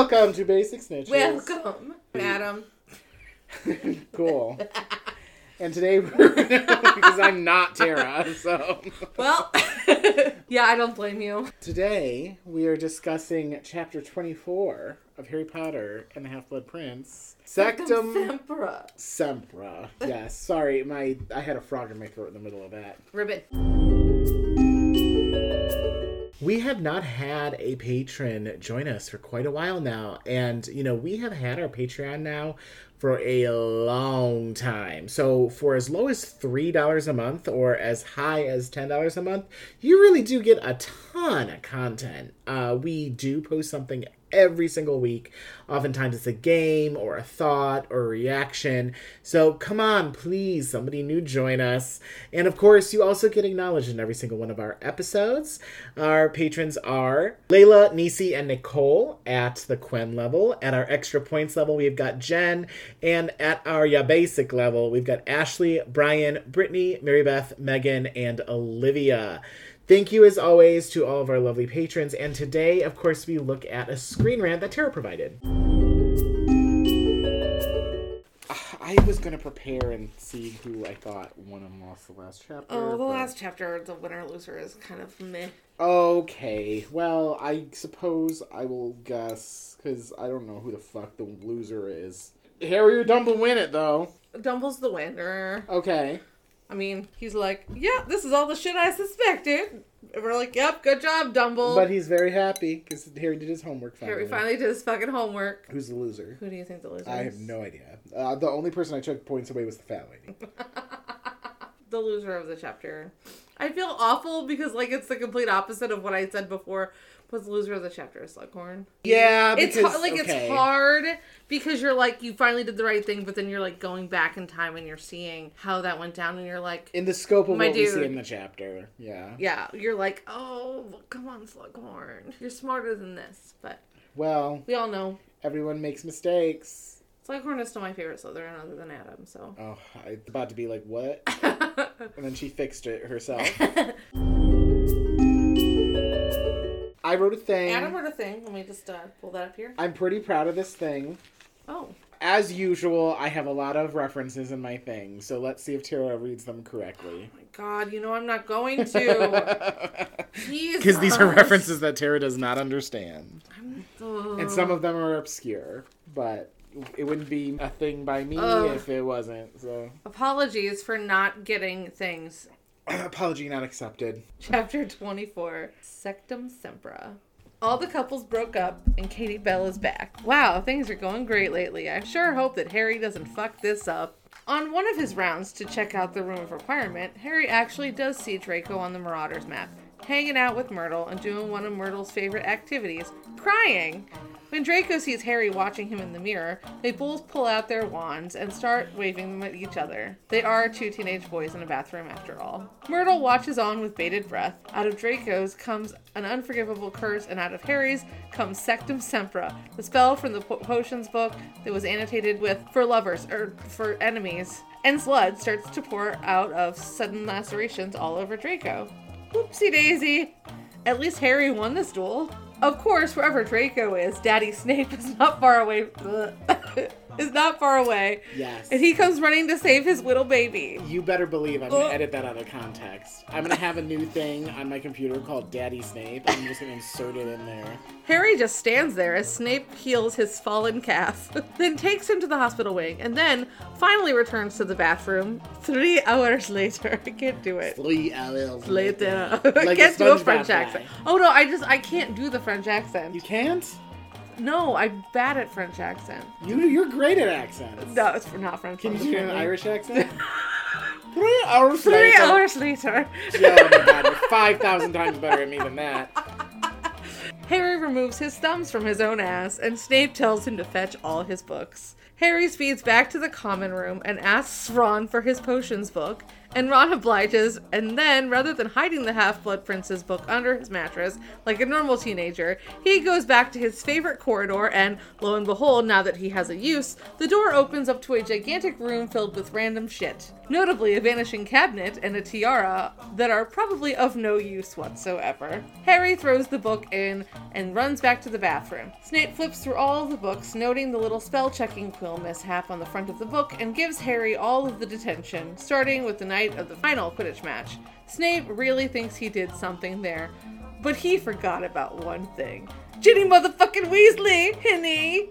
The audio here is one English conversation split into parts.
Welcome to Basic Snitches. Welcome, Adam. cool. And today, we're because I'm not Tara, so Well, yeah, I don't blame you. today we are discussing chapter 24 of Harry Potter and the Half-Blood Prince, Sectum Sempra. Sempra. Yes, sorry, my I had a frog in my throat in the middle of that. Ribbit. We have not had a patron join us for quite a while now. And, you know, we have had our Patreon now for a long time. So, for as low as $3 a month or as high as $10 a month, you really do get a ton of content. Uh, we do post something every single week. Oftentimes it's a game or a thought or a reaction. So come on, please, somebody new join us. And of course, you also get acknowledged in every single one of our episodes. Our patrons are Layla, Nisi, and Nicole at the QWEN level. At our extra points level, we've got Jen. And at our Ya Basic level, we've got Ashley, Brian, Brittany, Marybeth, Megan, and Olivia. Thank you, as always, to all of our lovely patrons. And today, of course, we look at a screen rant that Tara provided. Ah, I was going to prepare and see who I thought won and lost the last chapter. Oh, the but- last chapter, the winner loser, is kind of meh. Okay, well, I suppose I will guess, because I don't know who the fuck the loser is. Harry or Dumble win it, though. Dumble's the winner. Okay. I mean, he's like, yeah, this is all the shit I suspected. And we're like, yep, good job, Dumble. But he's very happy, because Harry did his homework finally. Harry finally did his fucking homework. Who's the loser? Who do you think the loser is? I have no idea. Uh, the only person I took points away was the fat lady. the loser of the chapter. I feel awful because like it's the complete opposite of what I said before. Was loser of the chapter is Slughorn? Yeah, It's because, hard, like okay. it's hard because you're like you finally did the right thing, but then you're like going back in time and you're seeing how that went down, and you're like, In the scope of what we see in the chapter, yeah. yeah, you're like, oh, well, come on, Slughorn, you're smarter than this. But Well, we all know everyone makes mistakes. Slughorn is still my favorite Slytherin other than Adam. So Oh, I was about to be like, what? And then she fixed it herself. I wrote a thing. Adam wrote a thing. Let me just uh, pull that up here. I'm pretty proud of this thing. Oh, As usual, I have a lot of references in my thing, so let's see if Tara reads them correctly. my God, you know I'm not going to. Jesus. Because these are references that Tara does not understand. Oh. And some of them are obscure, but it wouldn't be a thing by me Ugh. if it wasn't. So, Apologies for not getting things. apology not accepted. Chapter 24 Sectumsempra. All the couples broke up and Katie Bell is back. Wow, things are going great lately. I sure hope that Harry doesn't fuck this up. On one of his rounds to check out the room of requirement, Harry actually does see Draco on the Marauders map, hanging out with Myrtle and doing one of Myrtle's favorite activities, crying. When Draco sees Harry watching him in the mirror, they both pull out their wands and start waving them at each other. They are two teenage boys in a bathroom after all. Myrtle watches on with bated breath. Out of Draco's comes an unforgivable curse, and out of Harry's comes Sectumsempra, the spell from the po- potions book that was annotated with for lovers or for enemies. And blood starts to pour out of sudden lacerations all over Draco. Whoopsie daisy! At least Harry won this duel. Of course, wherever Draco is, Daddy Snape is not far away. is not far away. Yes. And he comes running to save his little baby. You better believe I'm gonna Ugh. edit that out of context. I'm gonna have a new thing on my computer called Daddy Snape. I'm just gonna insert it in there. Harry just stands there as Snape heals his fallen calf, then takes him to the hospital wing, and then finally returns to the bathroom three hours later. I can't do it. Three hours Later. Like I can't do a French guy. accent. Oh no, I just I can't do the French accent. You can't? No, I'm bad at French accent. You you're great at accents. No, it's not French. Can you do an. Irish accent? Three hours Three later. hours later. Yeah, oh my god, you're five thousand times better at me than that. Harry removes his thumbs from his own ass, and Snape tells him to fetch all his books. Harry speeds back to the common room and asks Ron for his potions book, and Ron obliges, and then, rather than hiding the Half Blood Prince's book under his mattress like a normal teenager, he goes back to his favorite corridor, and lo and behold, now that he has a use, the door opens up to a gigantic room filled with random shit. Notably, a vanishing cabinet and a tiara that are probably of no use whatsoever. Harry throws the book in, and runs back to the bathroom. Snape flips through all the books, noting the little spell checking quill mishap on the front of the book, and gives Harry all of the detention, starting with the night of the final Quidditch match. Snape really thinks he did something there, but he forgot about one thing. Ginny motherfucking Weasley! Henny!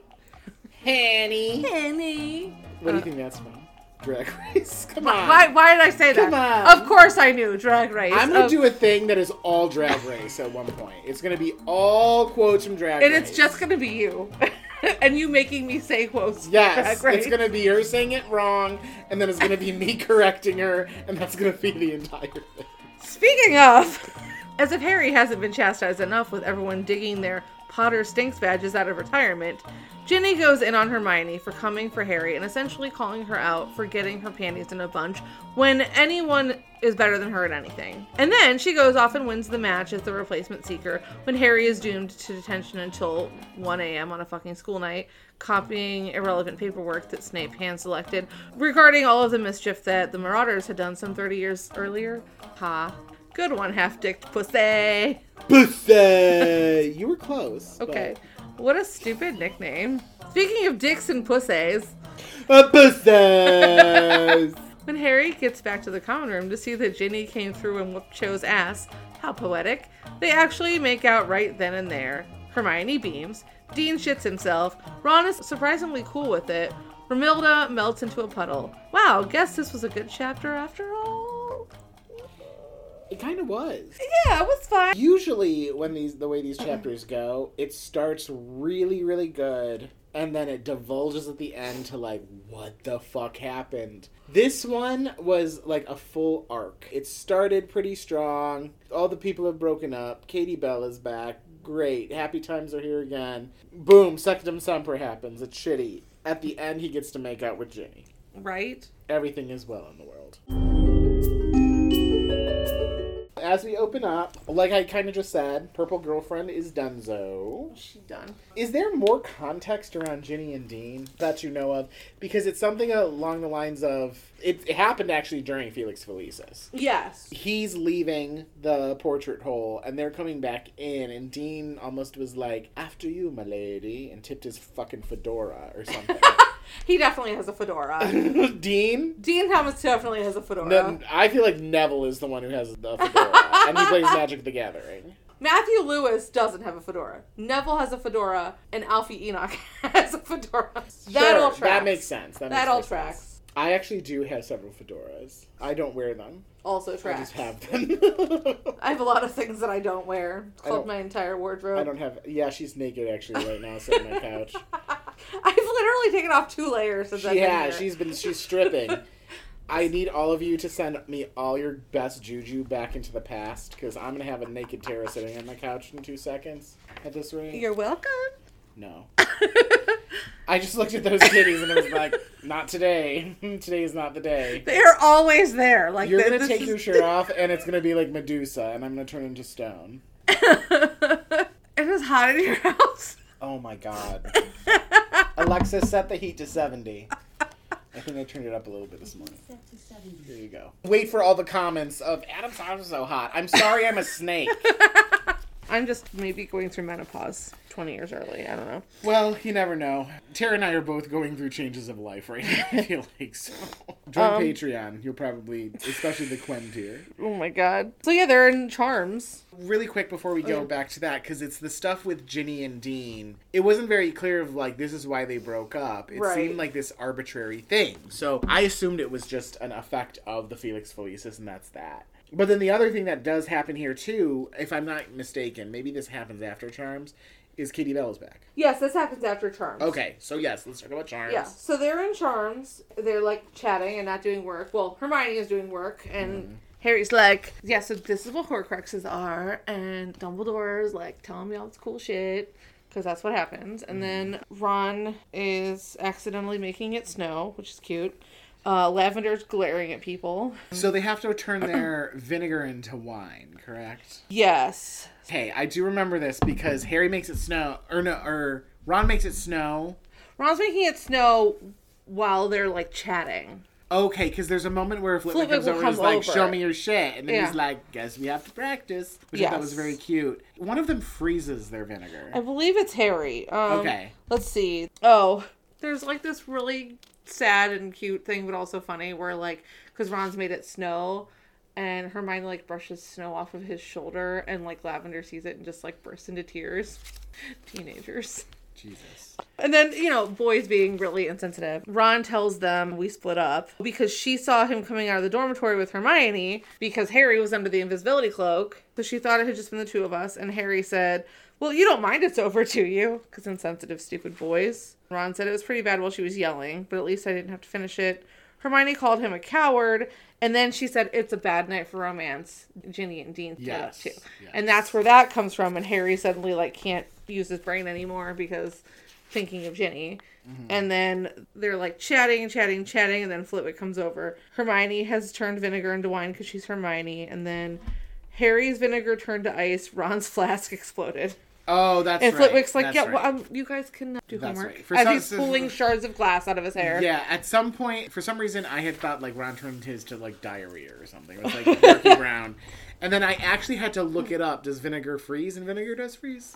Hanny. Henny! What do you uh, think that's from? Drag Race. Come on. Why, why did I say that? Come on. Of course I knew. Drag Race. I'm gonna Of- do a thing that is all Drag Race at one point. It's gonna be all quotes from Drag And Race. it's just gonna be you. and you making me say quotes. Yes, it's gonna be her saying it wrong, and then it's gonna be me correcting her, and that's gonna be the entire thing. Speaking of, as if Harry hasn't been chastised enough with everyone digging their Potter Stinks badges out of retirement, Ginny goes in on Hermione for coming for Harry and essentially calling her out for getting her panties in a bunch when anyone is better than her at anything. And then she goes off and wins the match as the replacement seeker when Harry is doomed to detention until 1 a.m. on a fucking school night, copying irrelevant paperwork that Snape hand selected regarding all of the mischief that the Marauders had done some 30 years earlier. Ha. Good one, half dicked pussy. Buffet! you were close. but- Okay. What a stupid nickname. Speaking of dicks and pussies, uh, A buffet! when Harry gets back to the common room to see that Ginny came through and whooped Cho's ass, how poetic, they actually make out right then and there. Hermione beams, Dean shits himself, Ron is surprisingly cool with it, Romilda melts into a puddle. Wow, guess this was a good chapter after all. It kind of was. Yeah, it was fine. Usually, when these the way these chapters go, it starts really, really good, and then it divulges at the end to like, what the fuck happened? This one was like a full arc. It started pretty strong. All the people have broken up. Katie Bell is back. Great. Happy times are here again. Boom. Sectum Semper happens. It's shitty. At the end, he gets to make out with Ginny. Right? Everything is well in the world. As we open up, like I kind of just said, Purple Girlfriend is Dunzo. She done. Is there more context around Ginny and Dean that you know of? Because it's something along the lines of it, it happened actually during Felix Felicis. Yes. He's leaving the portrait hole and they're coming back in, and Dean almost was like, After you, my lady, and tipped his fucking fedora or something. He definitely has a fedora. Dean? Dean Thomas definitely has a fedora. Ne- I feel like Neville is the one who has the fedora, and he plays Magic the Gathering. Matthew Lewis doesn't have a fedora. Neville has a fedora, and Alfie Enoch has a fedora. that all tracks. That makes sense. That, That makes all sense. tracks. I actually do have several fedoras. I don't wear them. Also I tracks. just have them. I have a lot of things that I don't wear. It's called my entire wardrobe. I don't have. Yeah, she's naked actually right now, sitting on my couch. I've literally taken off two layers since I've been Yeah, she's been she's stripping. I need all of you to send me all your best juju back into the past because I'm gonna have a naked Tara sitting on my couch in two seconds. At this rate, You're welcome. no. I just looked at those titties and it was like, not today. today is not the day. They're always there. Like You're gonna take is- your shirt off and it's gonna be like Medusa, and I'm gonna turn into stone. it is hot in your house. Oh my god. Alexa, set the heat to 70. I think I turned it up a little bit this morning. Here you go. Wait for all the comments of Adam's house is so hot. I'm sorry I'm a snake. I'm just maybe going through menopause 20 years early. I don't know. well, you never know. Tara and I are both going through changes of life right now, I feel like. So join Um, Patreon. You'll probably, especially the QWEN tier. Oh my god. So yeah, they're in charms. really quick before we go Okay. back to that because it's the stuff with Ginny and Dean. It wasn't very clear of like this is why they broke up. It Right. seemed like this arbitrary thing. So I assumed it was just an effect of the Felix Felicis, and that's that. But then the other thing that does happen here too, if I'm not mistaken, maybe this happens after Charms, is Katie Bell is back. Yes, this happens after charms. Okay, so yes, let's talk about Charms. Yeah. So they're in charms. They're like chatting and not doing work. Well, Hermione is doing work and mm-hmm. Harry's like, yeah, so this is what Horcruxes are, and Dumbledore's like telling me all this cool shit because that's what happens. And mm-hmm. then Ron is accidentally making it snow, which is cute. Uh, Lavender's glaring at people. So they have to turn their vinegar into wine, correct? Yes. Hey, I do remember this because Harry makes it snow, or no, or Ron makes it snow. Ron's making it snow while they're like chatting. Okay, because there's a moment where Flitwick Flitwick comes over and is like, over. "Show me your shit," and then Yeah. he's like, "Guess we have to practice," which I thought was very cute. One of them freezes their vinegar. I believe it's Harry. Um, Okay. Let's see. Oh, there's like this really sad and cute thing, but also funny, where like, because Ron's made it snow, and Hermione like brushes snow off of his shoulder, and like Lavender sees it and just like bursts into tears. Teenagers. Jesus. And then, you know, boys being really insensitive. Ron tells them we split up because she saw him coming out of the dormitory with Hermione because Harry was under the invisibility cloak. So she thought it had just been the two of us. And Harry said, Well, you don't mind it's over to you because insensitive, stupid boys. Ron said it was pretty bad while she was yelling, but at least I didn't have to finish it. Hermione called him a coward. And then she said, It's a bad night for romance. Ginny and Dean Yes, up too. yes. And that's where that comes from. And Harry suddenly, like, can't use his brain anymore because thinking of Ginny. Mm-hmm. And then they're like chatting and chatting chatting, and then Flitwick comes over. Hermione has turned vinegar into wine because she's Hermione, and then Harry's vinegar turned to ice. Ron's flask exploded, Oh, that's and right. Flitwick's like, That's "Yeah, right. well, um, you guys can uh, do That's homework." right. For As some- he's pulling shards of glass out of his hair. Yeah, at some point, for some reason, I had thought like Ron turned his to like diarrhea or something. It was like murky brown, and then I actually had to look it up. Does vinegar freeze? And vinegar does freeze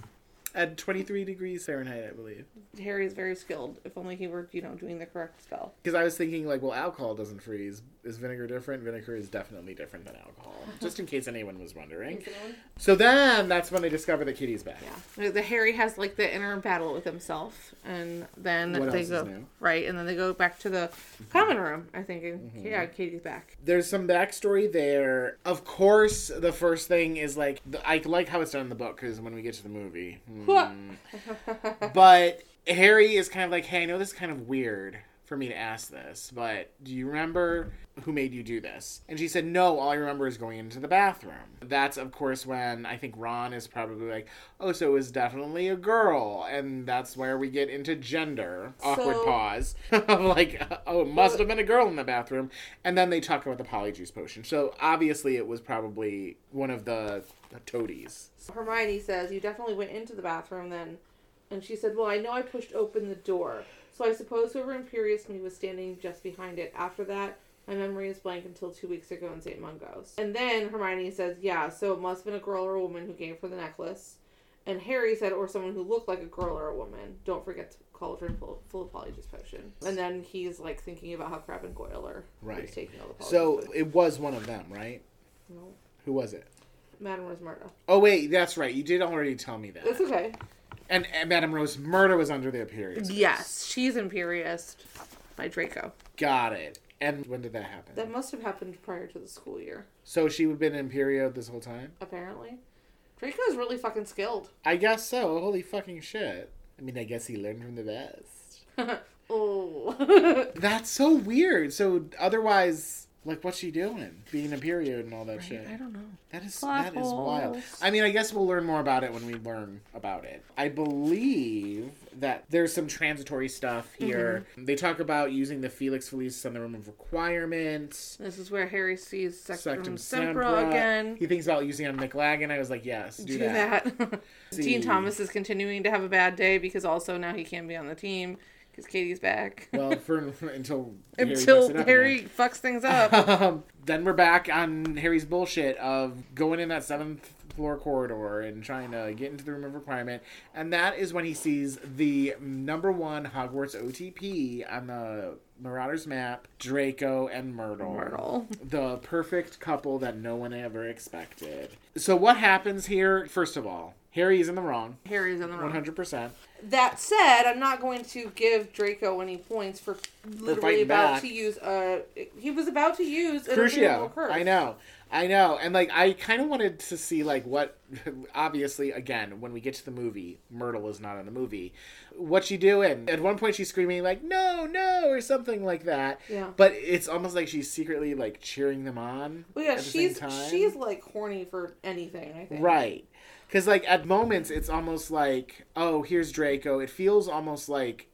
at 23 degrees Fahrenheit, I believe. Harry is very skilled. If only he were, you know, doing the correct spell. Because I was thinking like, well, alcohol doesn't freeze. Is vinegar different? Vinegar is definitely different than alcohol. Just in case anyone was wondering. So then that's when they discover that Katie's back. Yeah, the, Harry has like the inner battle with himself, and then What they go right, and then they go back to the common room. I think, and Mm-hmm. yeah, Katie's back. There's some backstory there. Of course, the first thing is like the, I like how it's done in the book because when we get to the movie, hmm. But Harry is kind of like, "Hey, I know this is kind of weird for me to ask this, but do you remember who made you do this?" And she said, "No, all I remember is going into the bathroom." That's of course when I think Ron is probably like, "Oh, so it was definitely a girl," and that's where we get into gender. Awkward So- pause. like, oh, it must have been a girl in the bathroom, and then they talk about the polyjuice potion. So obviously, it was probably one of the, the toadies. Hermione says, You definitely went into the bathroom then. And she said, Well, I know I pushed open the door. So I suppose whoever imperious me was standing just behind it. After that, my memory is blank until two weeks ago in St. Mungo's. And then Hermione says, Yeah, so it must have been a girl or a woman who gave her the necklace. And Harry said, Or someone who looked like a girl or a woman. Don't forget to cauldron full, full of polyjuice potion. And then he's like thinking about how Crabbe and Goyle are Right. he's taking all the polyjuice So potion. it was one of them, right? No. Who was it? Madame Rosmerta. Oh wait, that's right. You did already tell me that. It's okay. And, and Madame Rosmerta was under the Imperius. Yes, she's Imperious by Draco. Got it. And when did that happen? That must have happened prior to the school year, So she would have been Imperio this whole time? apparently. Draco is really fucking skilled. I guess so. Holy fucking shit. I mean, I guess he learned from the best. oh. That's so weird. So otherwise, like, what's she doing? Being a period and all that shit. I don't know. That is Plot that is wild. I mean, I guess we'll learn more about it when we learn about it. I believe that there's some transitory stuff here. Mm-hmm. They talk about using the Felix Felicis on the room of requirements. This is where Harry sees Sectum, Sectumsempra, Sempra. again. He thinks about using it on McLaggen. I was like, yes, do, Do that. that. Dean Thomas is continuing to have a bad day because also now he can't be on the team because Katie's back. Well, for until Harry fucks Until it up Harry fucks things up. um, then we're back on Harry's bullshit of going in that seventh floor corridor and trying to get into the room of requirement. And that is when he sees the number one Hogwarts OTP on the Marauders map Draco and Myrtle. Myrtle. The perfect couple that no one ever expected. So, what happens here? First of all, Harry is in the wrong. Harry's in the wrong. 100%. That said, I'm not going to give Draco any points for literally fighting about back. to use a. He was about to use an Crucio. curse. I know. I know. And like I kind of wanted to see like what obviously again when we get to the movie, Myrtle is not in the movie. What she doing? At one point she's screaming like no, no or something like that. Yeah. But it's almost like she's secretly like cheering them on. Well, yeah, she's she's like horny for anything. I think. Right. Because, like, at moments, it's almost like, oh, here's Draco. It feels almost like,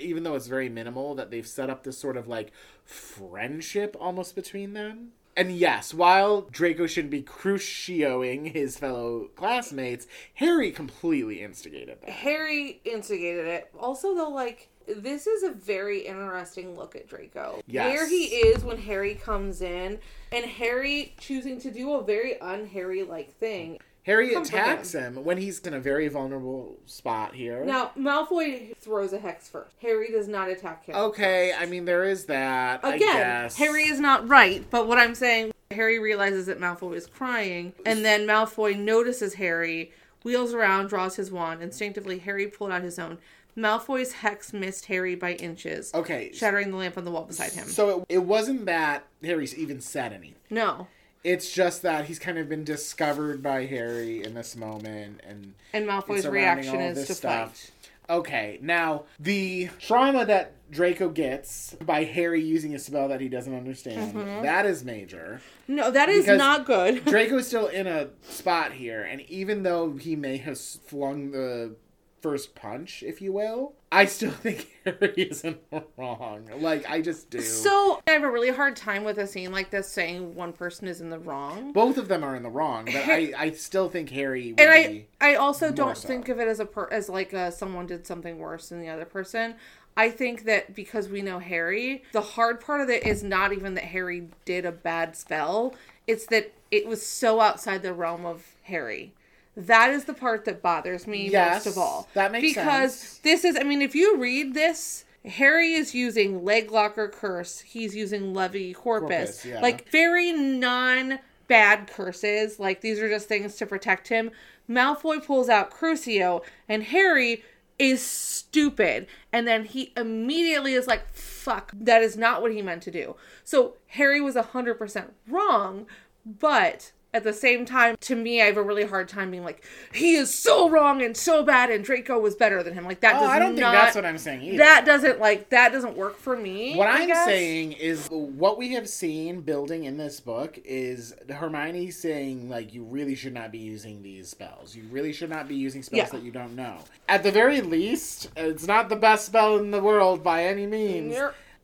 even though it's very minimal, that they've set up this sort of, like, friendship almost between them. And yes, while Draco shouldn't be crucioing his fellow classmates, Harry completely instigated that. Harry instigated it. Also, though, like, this is a very interesting look at Draco. Yes. There he is when Harry comes in, and Harry choosing to do a very un-Harry like thing. Harry attacks him when he's in a very vulnerable spot here. Now, Malfoy throws a hex first. Harry does not attack him. Okay, I mean there is that. I Again. Harry is not right, but what I'm saying, Harry realizes that Malfoy is crying, and then Malfoy notices Harry, wheels around, draws his wand. Instinctively, Harry pulled out his own. Malfoy's hex missed Harry by inches, Okay, shattering the lamp on the wall beside him. so it, it wasn't that Harry's even said anything. No. It's just that he's kind of been discovered by Harry in this moment, and And Malfoy's reaction is to stuff. fight. Okay, now the trauma that Draco gets by Harry using a spell that he doesn't understand, Mm-hmm. that is major. No, that is not good. Draco is still in a spot here, and even though he may have flung the first punch, if you will, I still think Harry isn't wrong. Like, I just do. So I have a really hard time with a scene like this saying one person is in the wrong. Both of them are in the wrong, but I, I still think Harry would and I, be. I also don't so. think of it as a per, as like a, someone did something worse than the other person. I think that because we know Harry, the hard part of it is not even that Harry did a bad spell. It's that it was so outside the realm of Harry. That is the part that bothers me Yes, most of all. that makes because sense. this is, I mean, if you read this, Harry is using leg locker curse. He's using Levicorpus, Corpus, yeah. like very non bad curses. Like these are just things to protect him. Malfoy pulls out Crucio, and Harry is stupid. And then he immediately is like, fuck, that is not what he meant to do. So Harry was 100% wrong, but at the same time, to me, I have a really hard time being like, he is so wrong and so bad, and Draco was better than him. Like that Oh, does I don't not. think that's what I'm saying either. That doesn't like that doesn't work for me. What I I'm guess. saying is what we have seen building in this book is Hermione saying like you really should not be using these spells. You really should not be using spells Yeah. that you don't know. At the very least, it's not the best spell in the world by any means.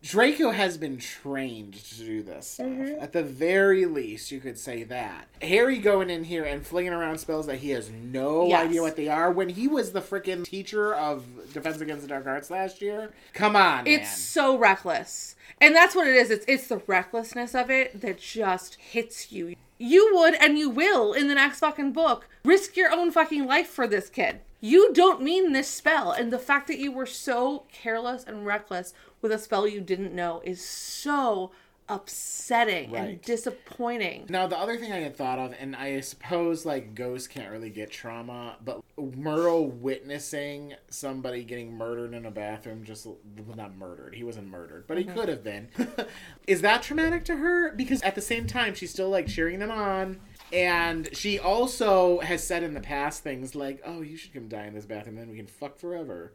Draco has been trained to do this stuff. Mm-hmm. At the very least, you could say that. Harry going in here and flinging around spells that he has no Yes. idea what they are when he was the freaking teacher of Defense Against the Dark Arts last year. Come on, It's man. so reckless. And that's what it is. It's it's the recklessness of it that just hits you. You would and you will in the next fucking book risk your own fucking life for this kid. You don't mean this spell. And the fact that you were so careless and reckless with a spell you didn't know is so upsetting and disappointing. Now, the other thing I had thought of, and I suppose like ghosts can't really get trauma, but Myrtle witnessing somebody getting murdered in a bathroom, just well, not murdered, he wasn't murdered, but he mm-hmm. could have been. Is that traumatic to her? Because at the same time, she's still like cheering them on. And she also has said in the past things like, "Oh, you should come die in this bathroom, then we can fuck forever."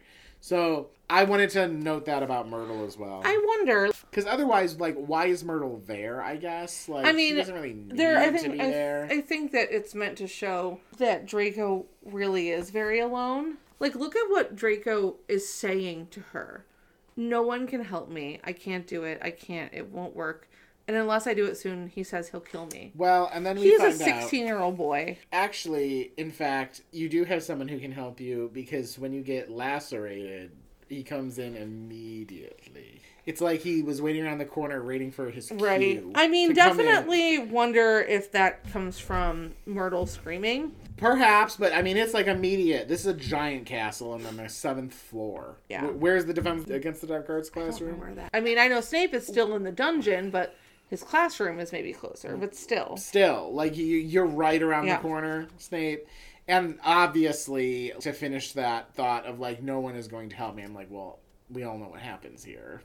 So I wanted to note that about Myrtle as well, I wonder. because otherwise, like, why is Myrtle there? I guess, like, I mean, she doesn't really need there. I to be I, there. I think that it's meant to show that Draco really is very alone. Like, look at what Draco is saying to her. No one can help me. I can't do it. I can't. It won't work. And unless I do it soon, he says he'll kill me. Well, and then we He's a find out. 16 year old boy. Actually, in fact, you do have someone who can help you because when you get lacerated, he comes in immediately. It's like he was waiting around the corner, waiting for his Right. I mean, definitely wonder if that comes from Myrtle screaming. Perhaps, but I mean, it's like immediate. This is a giant castle, and then the seventh floor. Yeah. Wh- Where's the defense against the dark arts I don't classroom? that. I mean, I know Snape is still in the dungeon, but his classroom is maybe closer. But still, Still, like you, you're right around Yeah. the corner, Snape. And obviously, to finish that thought of like no one is going to help me, I'm like, well, we all know what happens here.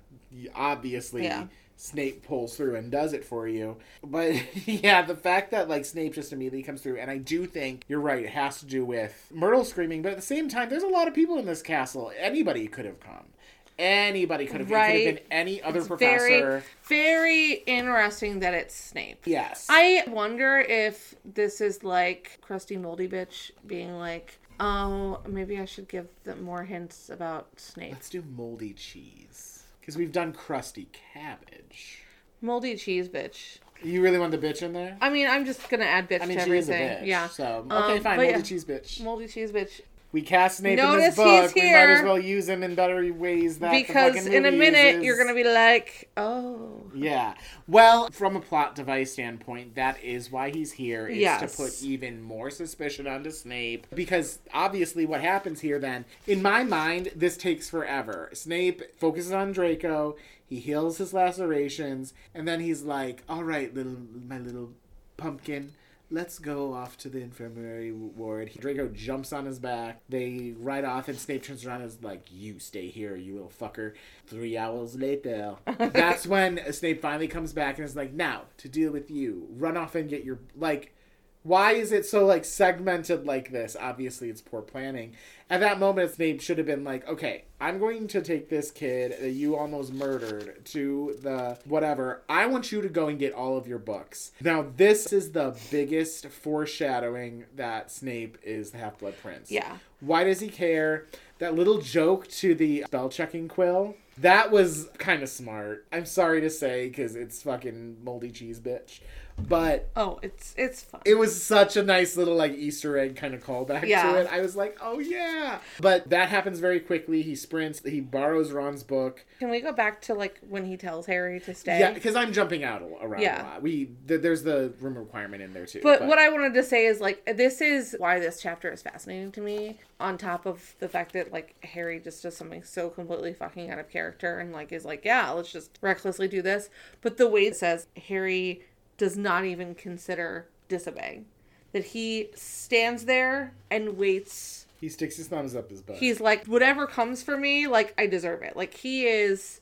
Obviously, Yeah. Snape pulls through and does it for you. But yeah, the fact that like Snape just immediately comes through, and I do think you're right. It has to do with Myrtle screaming, but at the same time, there's a lot of people in this castle. Anybody could have come. Anybody could have. It could have been any other It's professor. Very, very interesting that it's Snape. Yes. I wonder if this is like crusty moldy bitch being like, oh, maybe I should give them more hints about Snape. Let's do moldy cheese. Because we've done crusty cabbage. Moldy cheese bitch. You really want the bitch in there? I mean, I'm just gonna add bitch I mean, to she is a everything. bitch. Yeah. So Um, okay, fine. but Moldy yeah. cheese bitch. Moldy cheese bitch. We cast Snape in Notice this book. We might as well use him in better ways that Because in a minute uses. you're gonna be like, oh. Yeah. Well, from a plot device standpoint, that is why he's here. It's Yes. to put even more suspicion onto Snape. Because obviously, what happens here then, in my mind, this takes forever. Snape focuses on Draco, he heals his lacerations, and then he's like, all right, little my little pumpkin. Let's go off to the infirmary ward. Draco jumps on his back. They ride off, and Snape turns around and is like, You stay here, you little fucker. Three hours later. That's when Snape finally comes back and is like, Now, to deal with you, run off and get your. Like, why is it so, like, segmented like this? Obviously, it's poor planning. At that moment, Snape should have been like, Okay, I'm going to take this kid that you almost murdered to the whatever. I want you to go and get all of your books. Now, this is the biggest foreshadowing that Snape is the Half Blood Prince. Yeah. Why does he care? That little joke to the spell checking quill. That was kind of smart. I'm sorry to say because it's fucking moldy cheese bitch. But Oh, it's it's fun. it was such a nice little like Easter egg kind of callback Yeah. to it. I was like, oh yeah. But that happens very quickly. He sprints. He borrows Ron's book. Can we go back to like when he tells Harry to stay? Yeah, because I'm jumping out a- around Yeah. a lot. We th- there's the room requirement in there too. But what I wanted to say is like this is why this chapter is fascinating to me. On top of the fact that like Harry just does something so completely fucking out of character and like is like, yeah, let's just recklessly do this. But the way it says Harry does not even consider disobeying. That he stands there and waits. he sticks his thumbs up his butt. He's like, whatever comes for me, like I deserve it. Like he is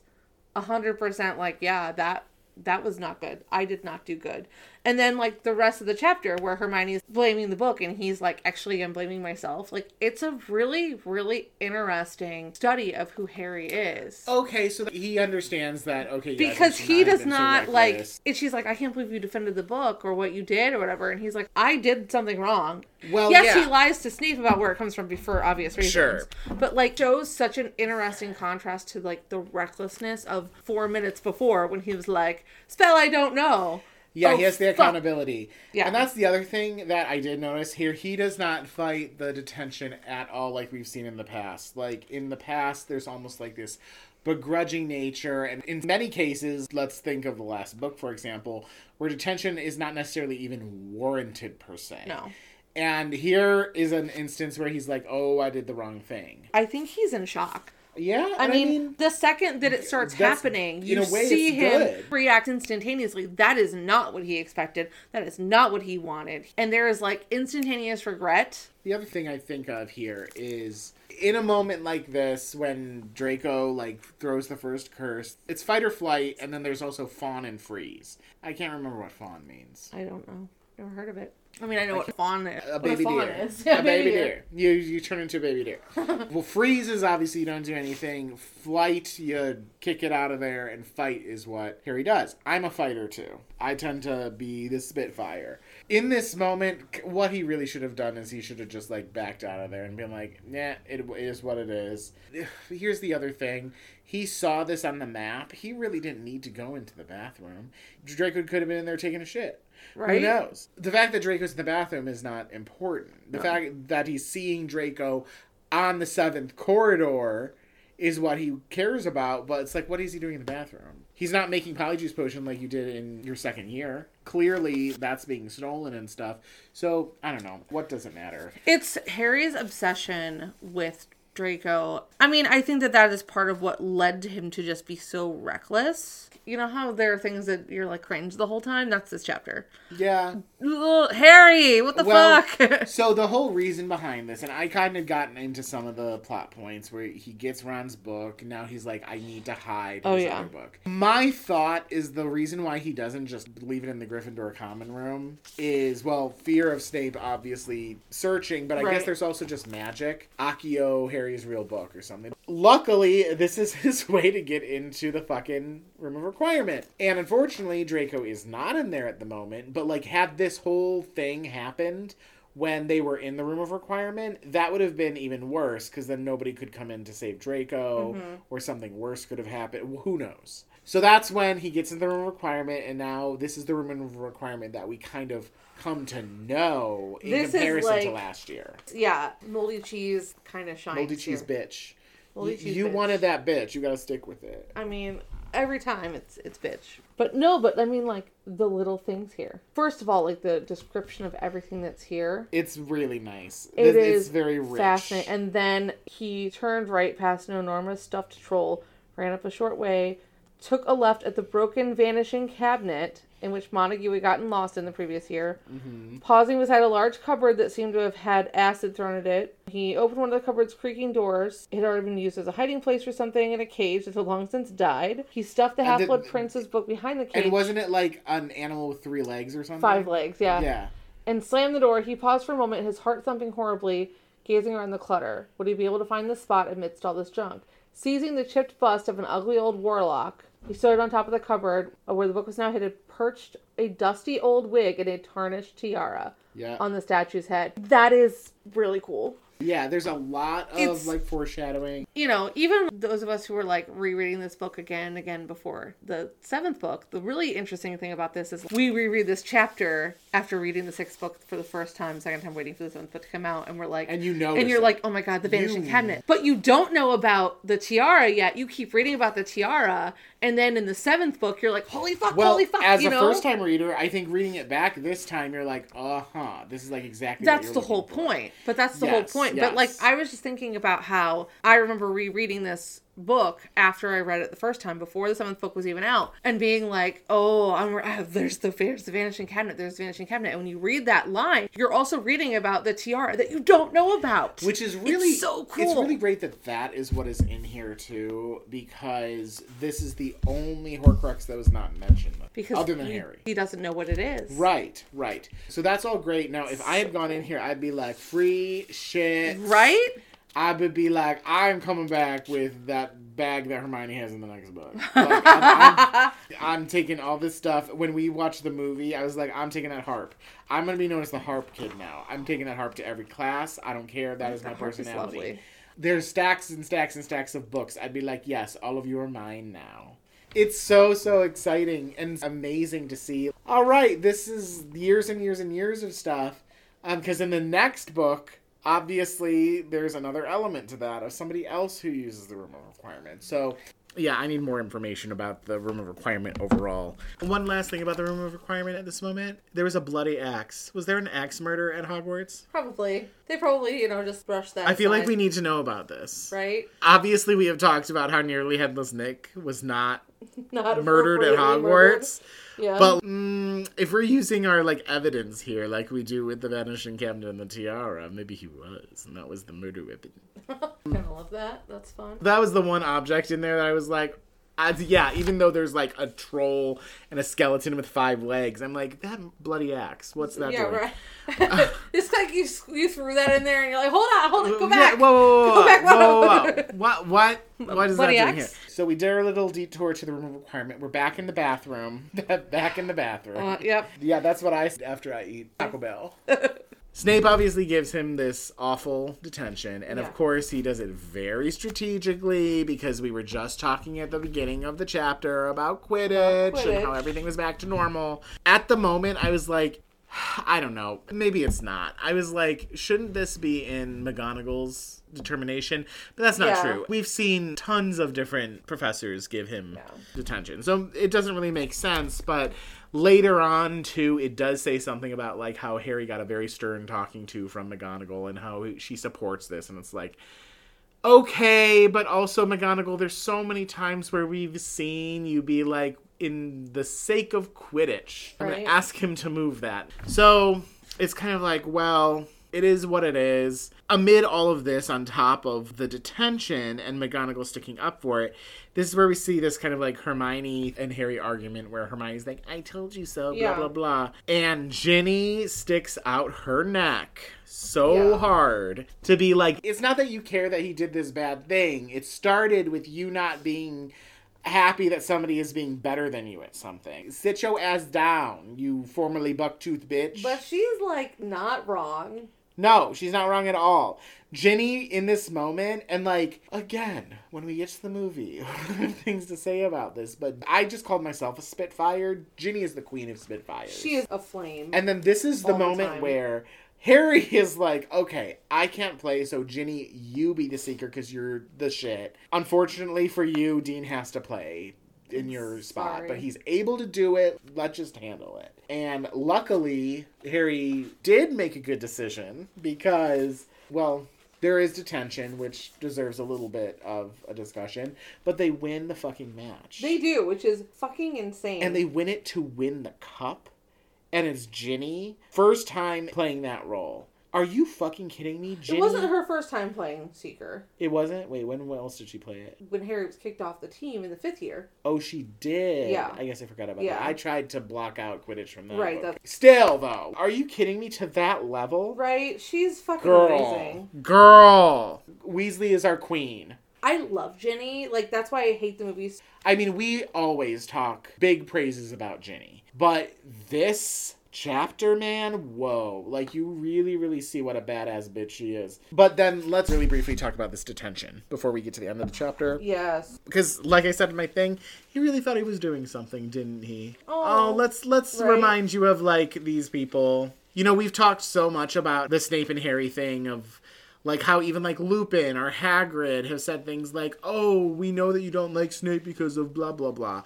a hundred percent like, yeah, that that was not good. I did not do good. And then like the rest of the chapter where Hermione's blaming the book and he's like, actually I'm blaming myself. Like it's a really, really interesting study of who Harry is. okay, so he understands that. Okay, yeah, because he does so not like and she's like, I can't believe you defended the book or what you did or whatever. And he's like, I did something wrong. Well, yes, yeah. he lies to Snape about where it comes from for obvious reasons. Sure. But like shows such an interesting contrast to like the recklessness of four minutes before when he was like, "Spell I don't know." Yeah, Oh, he has the fuck. accountability. Yeah. And that's the other thing that I did notice here. He does not fight the detention at all like we've seen in the past. Like, in the past, there's almost like this begrudging nature. And in many cases, let's think of the last book, for example, where detention is not necessarily even warranted per se. No. And here is an instance where he's like, oh, I did the wrong thing. I think he's in shock. Yeah. I and mean, the second that it starts happening, in you way, see him good. react instantaneously. That is not what he expected. That is not what he wanted. And there is like instantaneous regret. The other thing I think of here is in a moment like this when Draco like throws the first curse, it's fight or flight, and then there's also fawn and freeze. I can't remember what fawn means. I don't know. Never heard of it. I mean, I know what fawn is. A what baby deer. is. a baby deer. You you turn into a baby deer. well, freeze is obviously you don't do anything. Flight, you kick it out of there, and fight is what Harry does. I'm a fighter too. I tend to be the Spitfire. In this moment, what he really should have done is he should have just like backed out of there and been like, "Nah, it is what it is." Here's the other thing. He saw this on the map. He really didn't need to go into the bathroom. Draco could have been in there taking a shit. Right? Who knows? The fact that Draco's in the bathroom is not important. The No. fact that he's seeing Draco on the seventh corridor is what he cares about, but it's like, what is he doing in the bathroom? He's not making Polyjuice Potion like you did in your second year. Clearly, that's being stolen and stuff. So, I don't know. What does it matter? It's Harry's obsession with Draco. I mean, I think that that is part of what led him to just be so reckless. You know how there are things that you're like cringe the whole time? That's this chapter. Yeah. Ugh, Harry, what the Well, fuck? so the whole reason behind this, and I kind of gotten into some of the plot points where he gets Ron's book, and now he's like, I need to hide Oh, his yeah. other book. My thought is the reason why he doesn't just leave it in the Gryffindor common room is, well, fear of Snape obviously searching, but I guess there's also just magic. Accio, Harry's real book or something. Luckily, this is his way to get into the fucking room of requirement. And unfortunately, Draco is not in there at the moment, but like, had this whole thing happened, when they were in the room of requirement, that would have been even worse because then nobody could come in to save Draco Mm-hmm. or something worse could have happened. Who knows? So that's when he gets in the room of requirement, and now this is the room of requirement that we kind of come to know in This is comparison to last year. Yeah, moldy cheese kind of shines. Moldy cheese here. bitch. Moldy you cheese you bitch. wanted that bitch. You got to stick with it. I mean, every time it's it's bitch. But no, but I mean like the little things here. First of all, like the description of everything that's here. It's really nice. It it's is very rich. fascinating. And then he turned right past an enormous stuffed troll, ran up a short way, took a left at the broken vanishing cabinet in which Montague had gotten lost in the previous year, Mm-hmm. pausing beside a large cupboard that seemed to have had acid thrown at it. He opened one of the cupboard's creaking doors. It had already been used as a hiding place for something in a cage that had long since died. He stuffed the Half Blood Prince's book behind the cage. And wasn't it like an animal with three legs or something? five legs, yeah Yeah. and slammed the door. He paused for a moment, his heart thumping horribly, gazing around the clutter. Would he be able to find the spot amidst all this junk? Seizing the chipped bust of an ugly old warlock, he stood on top of the cupboard uh, where the book was now hidden, perched a dusty old wig and a tarnished tiara Yeah. on the statue's head. That is really cool. Yeah, there's a lot of It's- like foreshadowing. you know, even those of us who were like rereading this book again and again before the seventh book, the really interesting thing about this is we reread this chapter after reading the sixth book for the first time, second time waiting for the seventh book to come out, and we're like, And you know and you're stuff. like, oh my god, the vanishing You- cabinet, but you don't know about the tiara yet. You keep reading about the tiara, and then in the seventh book, you're like, holy fuck, Well, holy fuck, as you a know. first time reader, I think reading it back this time, you're like, uh huh, this is like exactly. what that's the whole for. point but that's the Yes, whole point but like i was just thinking about how i remember rereading this book after i read it the first time before the seventh book was even out and being like oh i'm there's the there's the vanishing cabinet there's the vanishing cabinet and when you read that line you're also reading about the tiara that you don't know about Which is really so cool. It's really great that that is what is in here too, because this is the only Horcrux that was not mentioned, because other than he, Harry. he doesn't know what it is Right, right. So that's all great. Now, if I had gone in here, I'd be like, free shit. right I would be like, I'm coming back with that bag that Hermione has in the next book. Like, I'm, I'm, I'm taking all this stuff. When we watched the movie, I was like, I'm taking that harp. I'm gonna be known as the harp kid now. I'm taking that harp to every class. I don't care. That is my is personality. lovely. There's stacks and stacks and stacks of books. I'd be like, yes, all of you are mine now. It's so so exciting and amazing to see. All right, this is years and years and years of stuff. Um, because in the next book, obviously there's another element to that of somebody else who uses the room of requirement. So yeah, I need more information about the room of requirement overall. One last thing about the room of requirement at this moment: there was a bloody axe. Was there an axe murder at Hogwarts? probably they probably you know just brushed that I feel like we need to know about this. right Obviously, we have talked about how nearly headless Nick was not not murdered at Hogwarts. murdered. Yeah. But mm, if we're using our like evidence here, like we do with the vanishing cabinet and the tiara, maybe he was, and that was the murder weapon. kind of love that. That's fun. That was the one object in there that I was like, I, yeah. Even though there's like a troll and a skeleton with five legs, I'm like that bloody axe. What's that yeah, doing? right. it's like you you threw that in there, and you're like, hold on, hold on, go Yeah, back. whoa, whoa, whoa, Go whoa, back, whoa, whoa. whoa. What, what, what is that Bloody doing here? So we did a little detour to the room of requirement. We're back in the bathroom. back in the bathroom. Uh, yep. Yeah, that's what I after I eat Taco Bell. Snape obviously gives him this awful detention, and Yeah. of course he does it very strategically because we were just talking at the beginning of the chapter about Quidditch, and Quidditch. how everything was back to normal. At the moment, I was like, I don't know, maybe it's not. I was like, shouldn't this be in McGonagall's determination? But that's not Yeah. true. We've seen tons of different professors give him Yeah. detention. So it doesn't really make sense, but later on too it does say something about like how Harry got a very stern talking to from McGonagall and how she supports this and it's like okay, but also McGonagall there's so many times where we've seen you be like in the sake of Quidditch. I'm Right. to ask him to move that. So it's kind of like, well, it is what it is. Amid all of this, on top of the detention and McGonagall sticking up for it, this is where we see this kind of like Hermione and Harry argument where Hermione's like, I told you so, blah, Yeah. blah, blah. And Ginny sticks out her neck so Yeah. hard to be like, it's not that you care that he did this bad thing. It started with you not being happy that somebody is being better than you at something. Sit your ass down, you formerly bucktooth bitch. But she's like not wrong. No, she's not wrong at all. Ginny in this moment, and like again, when we get to the movie, things to say about this, but I just called myself a Spitfire. Ginny is the queen of Spitfires. She is a flame. And then this is the All the moment where Harry is like, okay, I can't play, so Ginny, you be the seeker because you're the shit. Unfortunately for you, Dean has to play in your spot, Sorry. but he's able to do it. Let's just handle it. And luckily, Harry did make a good decision because, well, there is detention, which deserves a little bit of a discussion, but they win the fucking match. they do, which is fucking insane. and they win it to win the cup and it's ginny first time playing that role are you fucking kidding me ginny it wasn't her first time playing Seeker. it wasn't wait when else did she play it When Harry was kicked off the team in the fifth year. oh she did Yeah. i guess i forgot about Yeah. that i tried to block out quidditch from that Right, book. that- still though are you kidding me to that level Right? She's fucking girl amazing. girl weasley is our queen I love Ginny. Like that's why I hate the movies. I mean, we always talk big praises about Ginny, but this chapter, man, whoa. Like, you really, really see what a badass bitch she is. But then let's really briefly talk about this detention before we get to the end of the chapter. Yes. Because, like I said in my thing, he really thought he was doing something, didn't he? Oh, oh let's let's right. remind you of like these people. You know, we've talked so much about the Snape and Harry thing of like how even like Lupin or Hagrid have said things like, "Oh, we know that you don't like Snape because of blah blah blah."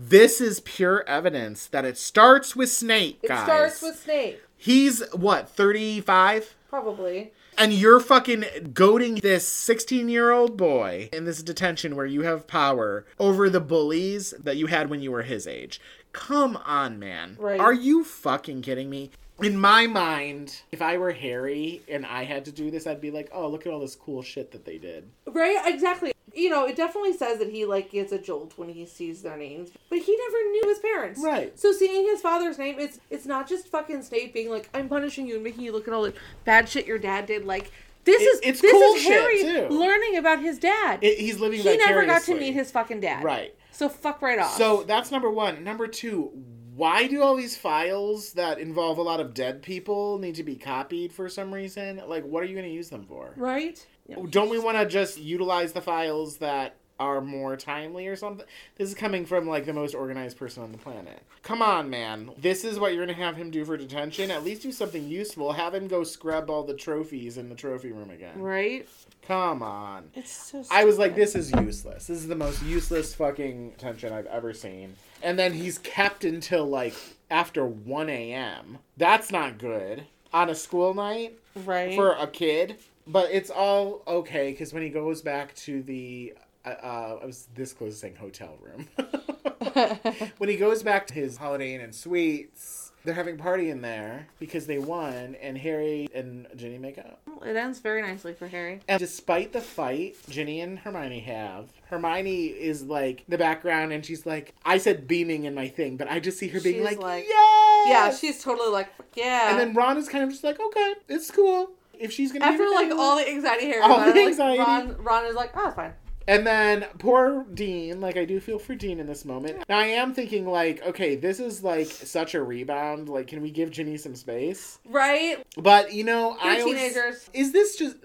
This is pure evidence that it starts with Snape, It starts with Snape, He's what, 35? probably. And you're fucking goading this 16 year old boy in this detention where you have power over the bullies that you had when you were his age. Come on, man. Right. Are you fucking kidding me? In my mind, if I were Harry and I had to do this, I'd be like, oh, look at all this cool shit that they did. Right? Exactly. You know, it definitely says that he like gets a jolt when he sees their names, but he never knew his parents. Right. So seeing his father's name, it's it's not just fucking Snape being like, "I'm punishing you and making you look at all the bad shit your dad did." Like this It- is it's this cool is Harry too. learning about his dad. It, he's living he never got to meet his fucking dad. Right. So fuck right off. So that's number one. Number two, why do all these files that involve a lot of dead people need to be copied for some reason? Like, what are you going to use them for? right? Don't we want to just utilize the files that are more timely or something? This is coming from like the most organized person on the planet. Come on, man. This is what you're going to have him do for detention. At least do something useful. Have him go scrub all the trophies in the trophy room again. Right? Come on. It's so. I was like, this is useless. This is the most useless fucking detention I've ever seen. And then he's kept until like after 1 a.m. That's not good on a school night right. for a kid. But it's all okay because when he goes back to the. Uh, uh, I was this close to saying hotel room. when he goes back to his Holiday Inn and Suites, they're having a party in there because they won, and Harry and Ginny make up. it ends very nicely for Harry. And despite the fight Ginny and Hermione have, Hermione is like the background and she's like, I said beaming in my thing, but I just see her being She's like, like- yes! Yeah, she's totally like, yeah. And then Ron is kind of just like, okay, it's cool. If she's gonna after be like all the anxiety Harry All about the anxiety. Ron, Ron is like, oh, it's fine. And then poor Dean, like I do feel for Dean in this moment. Now I am thinking like, okay, this is like such a rebound. Like, can we give Ginny some space? Right? But you know, I They're always- teenagers. is this just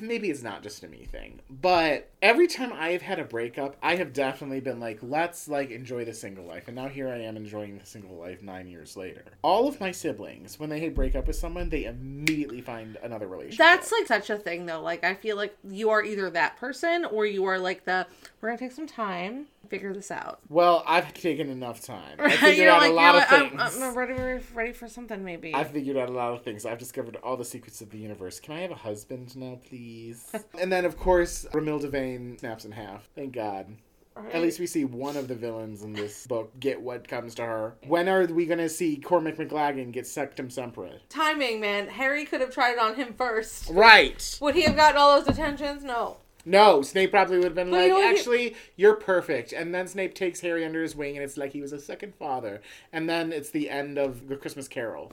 maybe it's not just a me thing, but every time I have had a breakup, I have definitely been like, let's like enjoy the single life. And now here I am enjoying the single life nine years later. All of my siblings, when they break up with someone, they immediately find another relationship. That's like such a thing though. Like I feel like you are either that person or you are like the we're gonna take some time, figure this out. well, I've taken enough time. I figured You're out like, a lot of like, I'm, things. I'm ready, ready, ready for something maybe. I've figured out a lot of things. I've discovered all the secrets of the universe. Can I have a husband now, please? and then, of course, Romilda Vane snaps in half. Thank God. Right? At least we see one of the villains in this book get what comes to her. When are we going to see Cormac McLaggen get Sectumsempra? timing, man. Harry could have tried it on him first. Right. Would he have gotten all those detentions? No. No, Snape probably would have been But like, you know what he- actually, you're perfect. And then Snape takes Harry under his wing, and it's like he was a second father. And then it's the end of The Christmas Carol.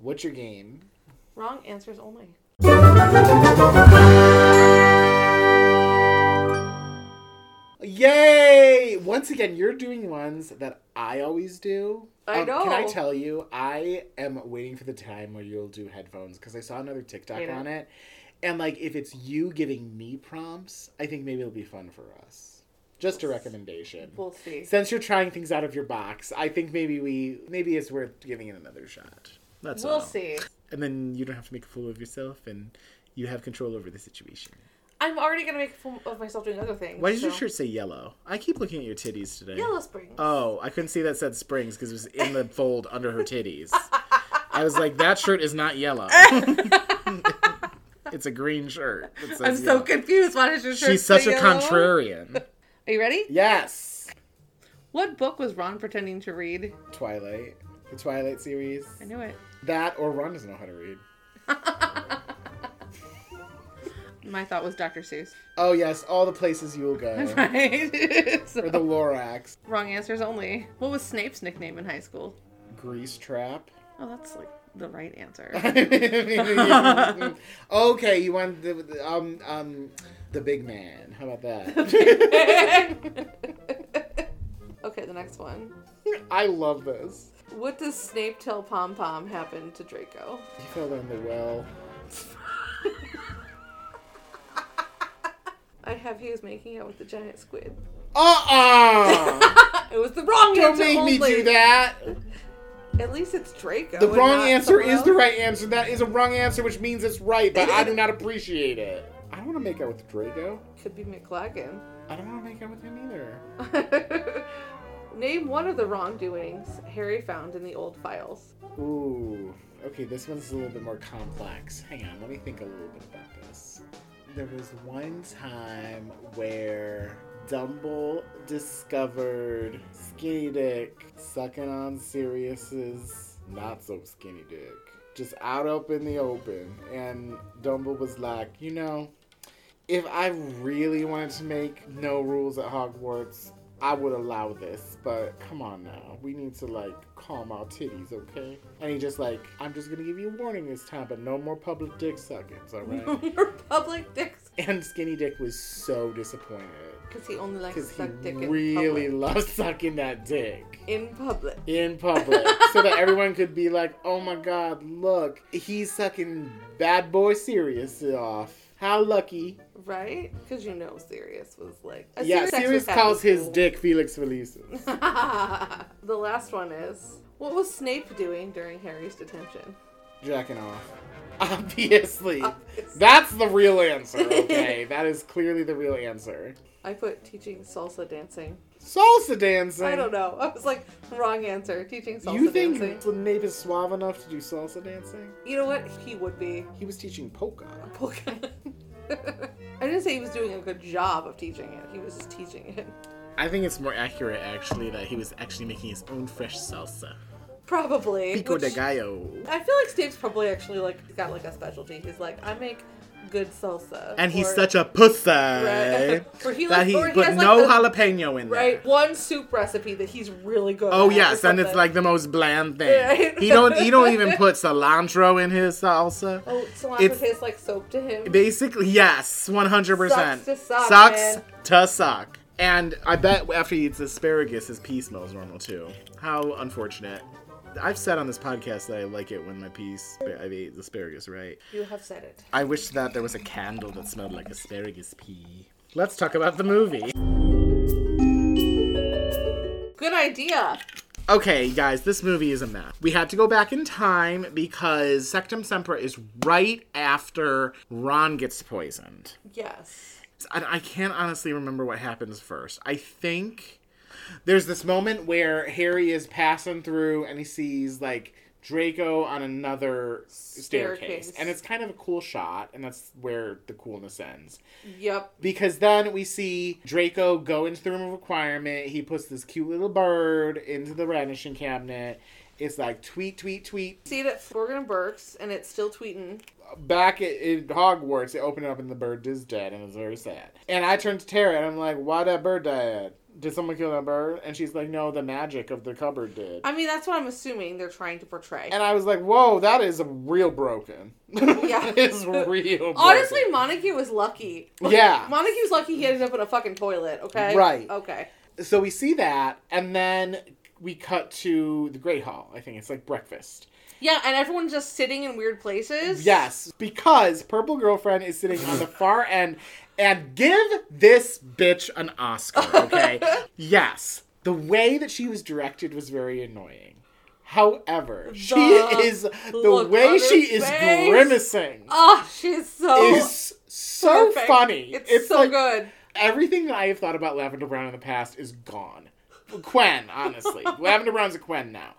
What's your game? Wrong answers only. Once again, you're doing ones that I always do. I Um, Can I tell you, I am waiting for the time where you'll do headphones because I saw another TikTok on it. And like, if it's you giving me prompts, I think maybe it'll be fun for us. Just a recommendation. We'll see. Since you're trying things out of your box, I think maybe we maybe it's worth giving it another shot. That's all. We'll all. see. And then you don't have to make a fool of yourself, and you have control over the situation. I'm already gonna make a fool of myself doing other things. Why does your shirt say yellow? I keep looking at your titties today. Yellow Springs. Oh, I couldn't see that said Springs because it was in the fold under her titties. I was like, that shirt is not yellow. it's a green shirt. I'm so yellow. confused. Why does your shirt She's such a yellow? contrarian. Are you ready? yes. What book was Ron pretending to read? Twilight. The Twilight series. I knew it. That or Ron doesn't know how to read. My thought was Dr. Seuss. Oh yes, all the places you will go. Right. So- or the Lorax. Wrong answers only. What was Snape's nickname in high school? Grease trap. Oh, that's like the right answer. okay, you want the, um um the big man. How about that? okay, the next one. I love this. What does Snape tell Pom Pom happened to Draco? He fell down the well. I have he was making out with the giant squid. Uh-uh! it was the wrong Don't answer. make me do that. At least it's Draco. The wrong answer is the right answer. That is a wrong answer, which means it's right, but I do not appreciate it. I don't want to make out with Draco. Could be McLaggen. I don't want to make out with him either. Name one of the wrongdoings Harry found in the old files. Ooh. Okay, this one's a little bit more complex. Hang on, let me think a little bit about this. There was one time where Dumble discovered Skinny Dick sucking on Sirius's not so skinny dick. Just out up in the open. And Dumble was like, you know, if I really wanted to make no rules at Hogwarts, I would allow this, but come on now. We need to like calm our titties, okay? And he just like, I'm just gonna give you a warning this time, but no more public dick suckings, alright? No more public dicks. and Skinny Dick was so disappointed. Because he only likes Because to he suck dick in really public. loves sucking that dick. In public. In public. so that everyone could be like, oh my god, look, he's sucking bad boy Sirius off. How lucky. Right? Because you know Sirius was like. a yeah, Sirius Sirius was happy calls his dick Felix Felicis. the last one is What was Snape doing during Harry's detention? Jacking off. Obviously. Obviously. That's the real answer, okay? that is clearly the real answer. I put teaching salsa dancing. Salsa dancing. I don't know. I was like, wrong answer. Teaching salsa dancing. You think. Snape is suave enough to do salsa dancing? You know what? He would be. He was teaching polka. Polka. I didn't say he was doing a good job of teaching it. He was just teaching it. I think it's more accurate, actually, that he was actually making his own fresh salsa. Probably. Pico de gallo. I feel like Steve's probably actually like got like a specialty. He's like, I make good salsa. And he's or- such a pussy Right. Or he, that like- he or he put has, like, no the- jalapeno in there. right one soup recipe that he's really good. Oh yes, and it's like the most bland thing. Right. He don't he don't even put cilantro in his salsa. oh cilantro it's- tastes like soap to him. Basically, yes, one hundred percent. Sucks to suck, Sucks man. to suck. And I bet after he eats asparagus, his pee smells normal too. How unfortunate. I've said on this podcast that I like it when my peas I ate asparagus, right? You have said it. I wish that there was a candle that smelled like asparagus pea. Let's talk about the movie. Good idea. Okay, guys, this movie is a mess. We had to go back in time because Sectumsempra is right after Ron gets poisoned. Yes. I, I can't honestly remember what happens first. I think there's this moment where Harry is passing through and he sees like Draco on another staircase. Staircase. And it's kind of a cool shot, and that's where the coolness ends. Yep. Because then we see Draco go into the room of requirement. He puts this cute little bird into the vanishing cabinet. It's like tweet, tweet, tweet. See it at Borgin and it's still tweeting. Back at, in Hogwarts, they open it up and the bird is dead, and it's very sad. And I turned to Tara and I'm like, "Why that bird died? Did someone kill that bird?" And she's like, "No, the magic of the cupboard did." I mean, that's what I'm assuming they're trying to portray. And I was like, "Whoa, that is real broken. Yeah. it's real broken." Honestly, Montague was lucky. Yeah. Montague's lucky he ended up in a fucking toilet, okay? Right. Okay. So we see that, and then we cut to the Great Hall. I think it's like breakfast. Yeah, and everyone's just sitting in weird places. Yes, because Purple Girlfriend is sitting on the far end, and give this bitch an Oscar, okay? yes, the way that she was directed was very annoying. However, she is the way she her is face. grimacing Oh, she's so is so perfect. funny. It's, so like good. everything that I have thought about Lavender Brown in the past is gone. QWEN, honestly, Lavender Brown's a QWEN now,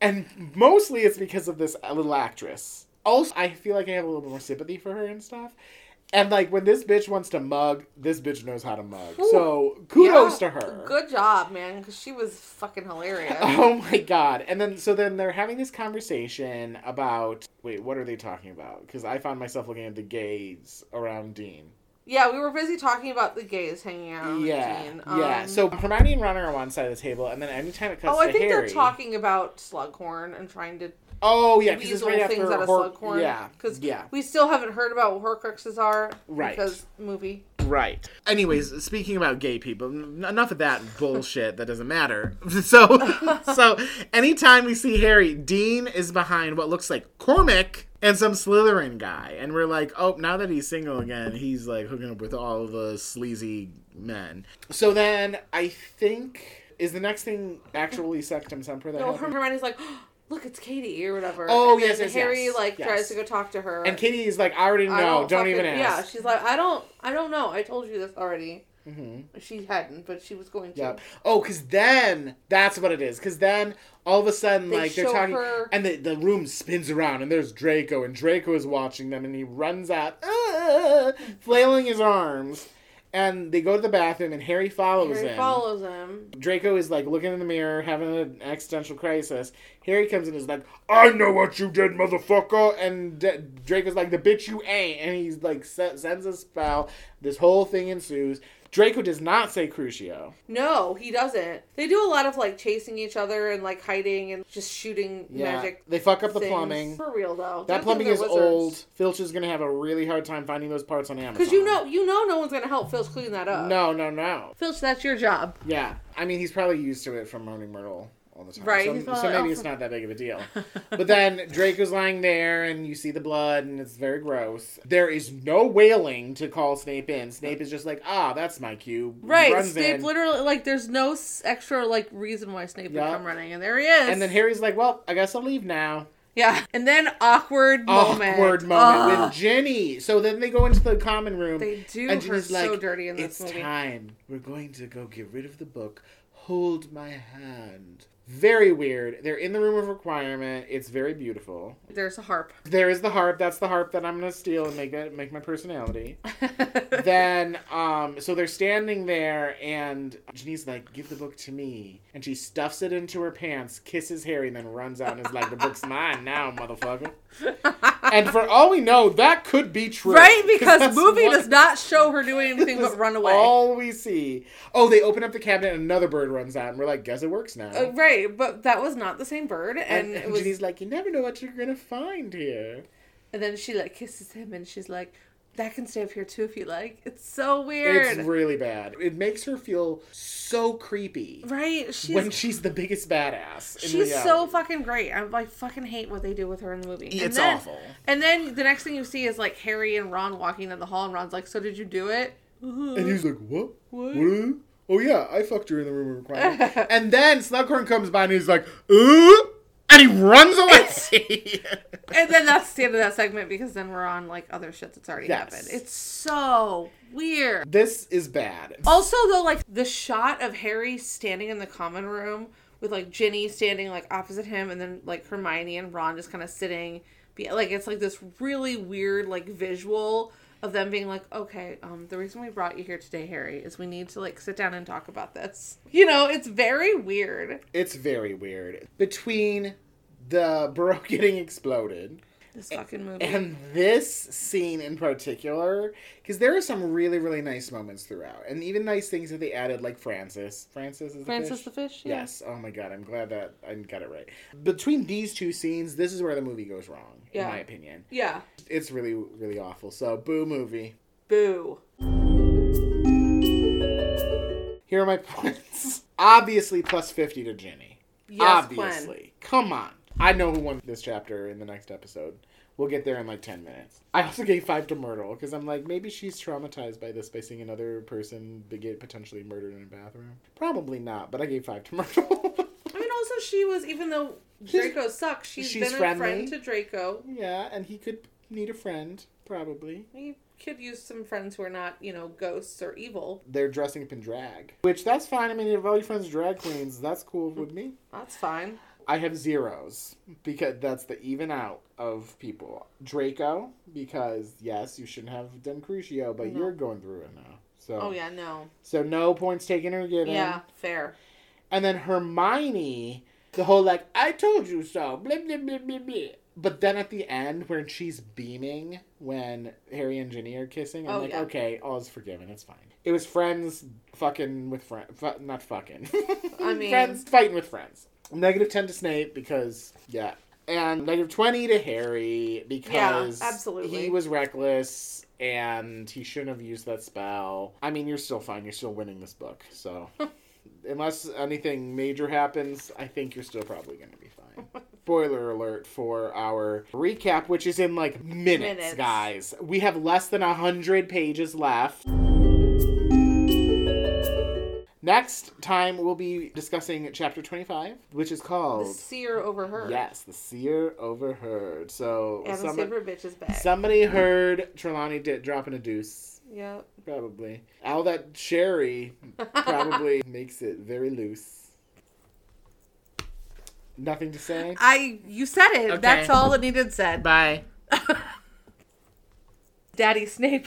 and mostly it's because of this little actress. Also, I feel like I have a little bit more sympathy for her and stuff. And like when this bitch wants to mug, this bitch knows how to mug. So kudos Yeah, to her. Good job, man, because she was fucking hilarious. Oh my god. And then so then they're having this conversation about wait, what are they talking about? Because I found myself looking at the gays around Dean. yeah, we were busy talking about the gays hanging out. with Yeah, Dean. yeah. Um, So Hermione and Ron are on one side of the table, and then anytime it cuts oh, I think Harry, they're talking about Slughorn and trying to Oh yeah, because it's weasel right things after out of Hor- Slughorn. Yeah, because yeah, we still haven't heard about what Horcruxes are. Right. Because movie. right. Anyways, speaking about gay people, n- enough of that bullshit that doesn't matter. So, so anytime we see Harry, Dean is behind what looks like Cormac and some Slytherin guy, and we're like, oh, now that he's single again, he's like hooking up with all the sleazy men. So then I think is the next thing actually Sectumsempra that No, happened? Hermione's like, look, it's Katie or whatever. Oh, and yes, yes, Harry yes, like yes. tries to go talk to her. And Katie is like, I already know. I don't fucking- even ask. Yeah, she's like, I don't, I don't know. I told you this already. hmm She hadn't, but she was going to. Yep. Oh, because then that's what it is. Because then all of a sudden, They like they're talking, her- and the the room spins around, and there's Draco, and Draco is watching them, and he runs out, "Ah," flailing his arms, and they go to the bathroom, and Harry follows Harry him. follows him. Draco is like looking in the mirror, having an existential crisis. Harry comes in and is like, I know what you did, motherfucker. And D- Draco's like, the bitch you ain't. And he's like, se- sends a spell. This whole thing ensues. Draco does not say Crucio. No, he doesn't. They do a lot of like chasing each other and like hiding and just shooting Yeah. magic. They fuck up the things. plumbing. For real though. That Good plumbing is they're old. Filch is gonna have a really hard time finding those parts on Amazon. Because you know, you know, no one's gonna help Filch clean that up. No, no, no. Filch, that's your job. Yeah, I mean he's probably used to it from Moaning Myrtle all the time. Right, So, so maybe it's not that big of a deal. but then Drake is lying there, and you see the blood, and it's very gross. There is no wailing to call Snape in. Snape is just like, ah, that's my cue. Right, runs Snape in. literally like there's no extra like reason why Snape Yeah. would come running, and there he is. And then Harry's like, well, I guess I'll leave now. yeah, and then awkward moment. Awkward moment Ugh. with Ginny. So then they go into the common room. They do And her Ginny's so like, dirty in this it's movie. time. We're going to go get rid of the book. Hold my hand. Very weird. They're in the room of requirement. It's very beautiful. There's a harp. There is the harp. That's the harp that I'm gonna steal and make it make my personality. then, um, so they're standing there, and Ginny's like, "Give the book to me," and she stuffs it into her pants, kisses Harry, and then runs out and is like, "The book's mine now, motherfucker." And for all we know, that could be true, right, because movie what- does not show her doing anything but run away. All we see. Oh, they open up the cabinet, and another bird runs out, and we're like, "Guess it works now." Uh, right, but that was not the same bird, and, and, and was. Ginny's like, "You never know what you're gonna find here." And then she like kisses him, and she's like, "That can stay up here too if you like." It's so weird, It's really bad. It makes her feel so creepy right? She's when she's the biggest badass. In she's reality. so fucking great. I like fucking hate what they do with her in the movie. And It's then- awful. And then the next thing you see is like Harry and Ron walking in the hall, and Ron's like, "So did you do it?" And he's like, "What? What? What? Oh yeah, I fucked her in the room of requirement." and then Slughorn comes by and he's like, "Ooh!" And he runs away. And then that's the end of that segment because then we're on like other shit that's already Yes. happened. It's so weird. this is bad. Also, though, like the shot of Harry standing in the common room with like Ginny standing like opposite him, and then like Hermione and Ron just kind of sitting, be like it's like this really weird like visual of them being like, okay, um, the reason we brought you here today, Harry, is we need to like sit down and talk about this. You know, it's very weird. It's very weird. Between the burrow getting exploded This fucking movie. and this scene in particular, because there are some really, really nice moments throughout, and even nice things that they added, like Francis. Francis is the Francis fish? the fish. Yeah. Yes. Oh my god, I'm glad that I got it right. Between these two scenes, this is where the movie goes wrong, Yeah. in my opinion. Yeah. It's really, really awful. So, boo movie. Boo. Here are my points. Obviously, plus 50 to Ginny. Yes, Obviously. Come on. I know who won this chapter in the next episode. We'll get there in like 10 minutes. I also gave five to Myrtle because I'm like, maybe she's traumatized by this by seeing another person get potentially murdered in a bathroom. Probably not, but I gave five to Myrtle. I mean, also she was even though Draco sucks, she's she's been friendly. a friend to Draco. yeah, and he could need a friend, probably. He could use some friends who are not, you know, ghosts or evil. They're dressing up in drag, which that's fine. I mean, if all your friends are drag queens, that's cool with me. That's fine. I have zeros because that's the even out of people. Draco, because yes, you shouldn't have done Crucio, but No. you're going through it now. So Oh yeah, no. so no points taken or given. Yeah, fair. And then Hermione, the whole like, I told you so, blah blah blah blah blah. But then at the end, when she's beaming, when Harry and Ginny are kissing, I'm Oh, like, yeah. okay, all's forgiven. It's fine. It was friends fucking with friends. Fu- not fucking. I mean- friends fighting with friends. Negative 10 to Snape because, yeah. And negative 20 to Harry because yeah, absolutely. he was reckless and he shouldn't have used that spell. I mean, you're still fine. You're still winning this book. So, unless anything major happens, I think you're still probably going to be fine. Spoiler alert for our recap, which is in like minutes, Minutes. guys. We have less than 100 pages left. Next time, we'll be discussing chapter 25, which is called The seer overheard. Yes, the seer overheard. So, some- favorite bitch is back. somebody heard Trelawney di- dropping a deuce. Yep. Probably. All that sherry probably makes it very loose. Nothing to say? I you said it. Okay. That's all that needed said. Bye. Daddy Snape.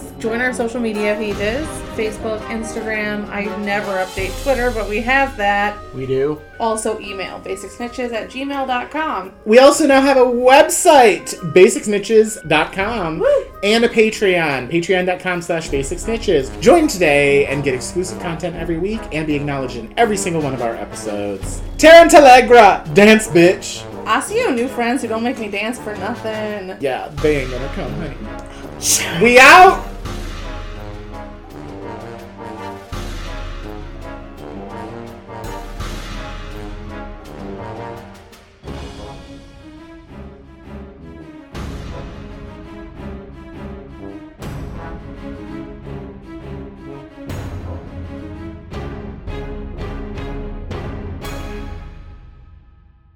Join our social media pages Facebook, Instagram. I never update Twitter, but we have that. We do. Also, email basicsnitches at gmail.com. We also now have a website, basicsnitches.com, Woo! and a Patreon, patreon.com slash basicsnitches. Join today and get exclusive content every week and be acknowledged in every single one of our episodes. Tarantallegra, dance bitch. I see you new friends who don't make me dance for nothing. Yeah, they ain't gonna come, honey. We out!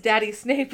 Daddy Snape.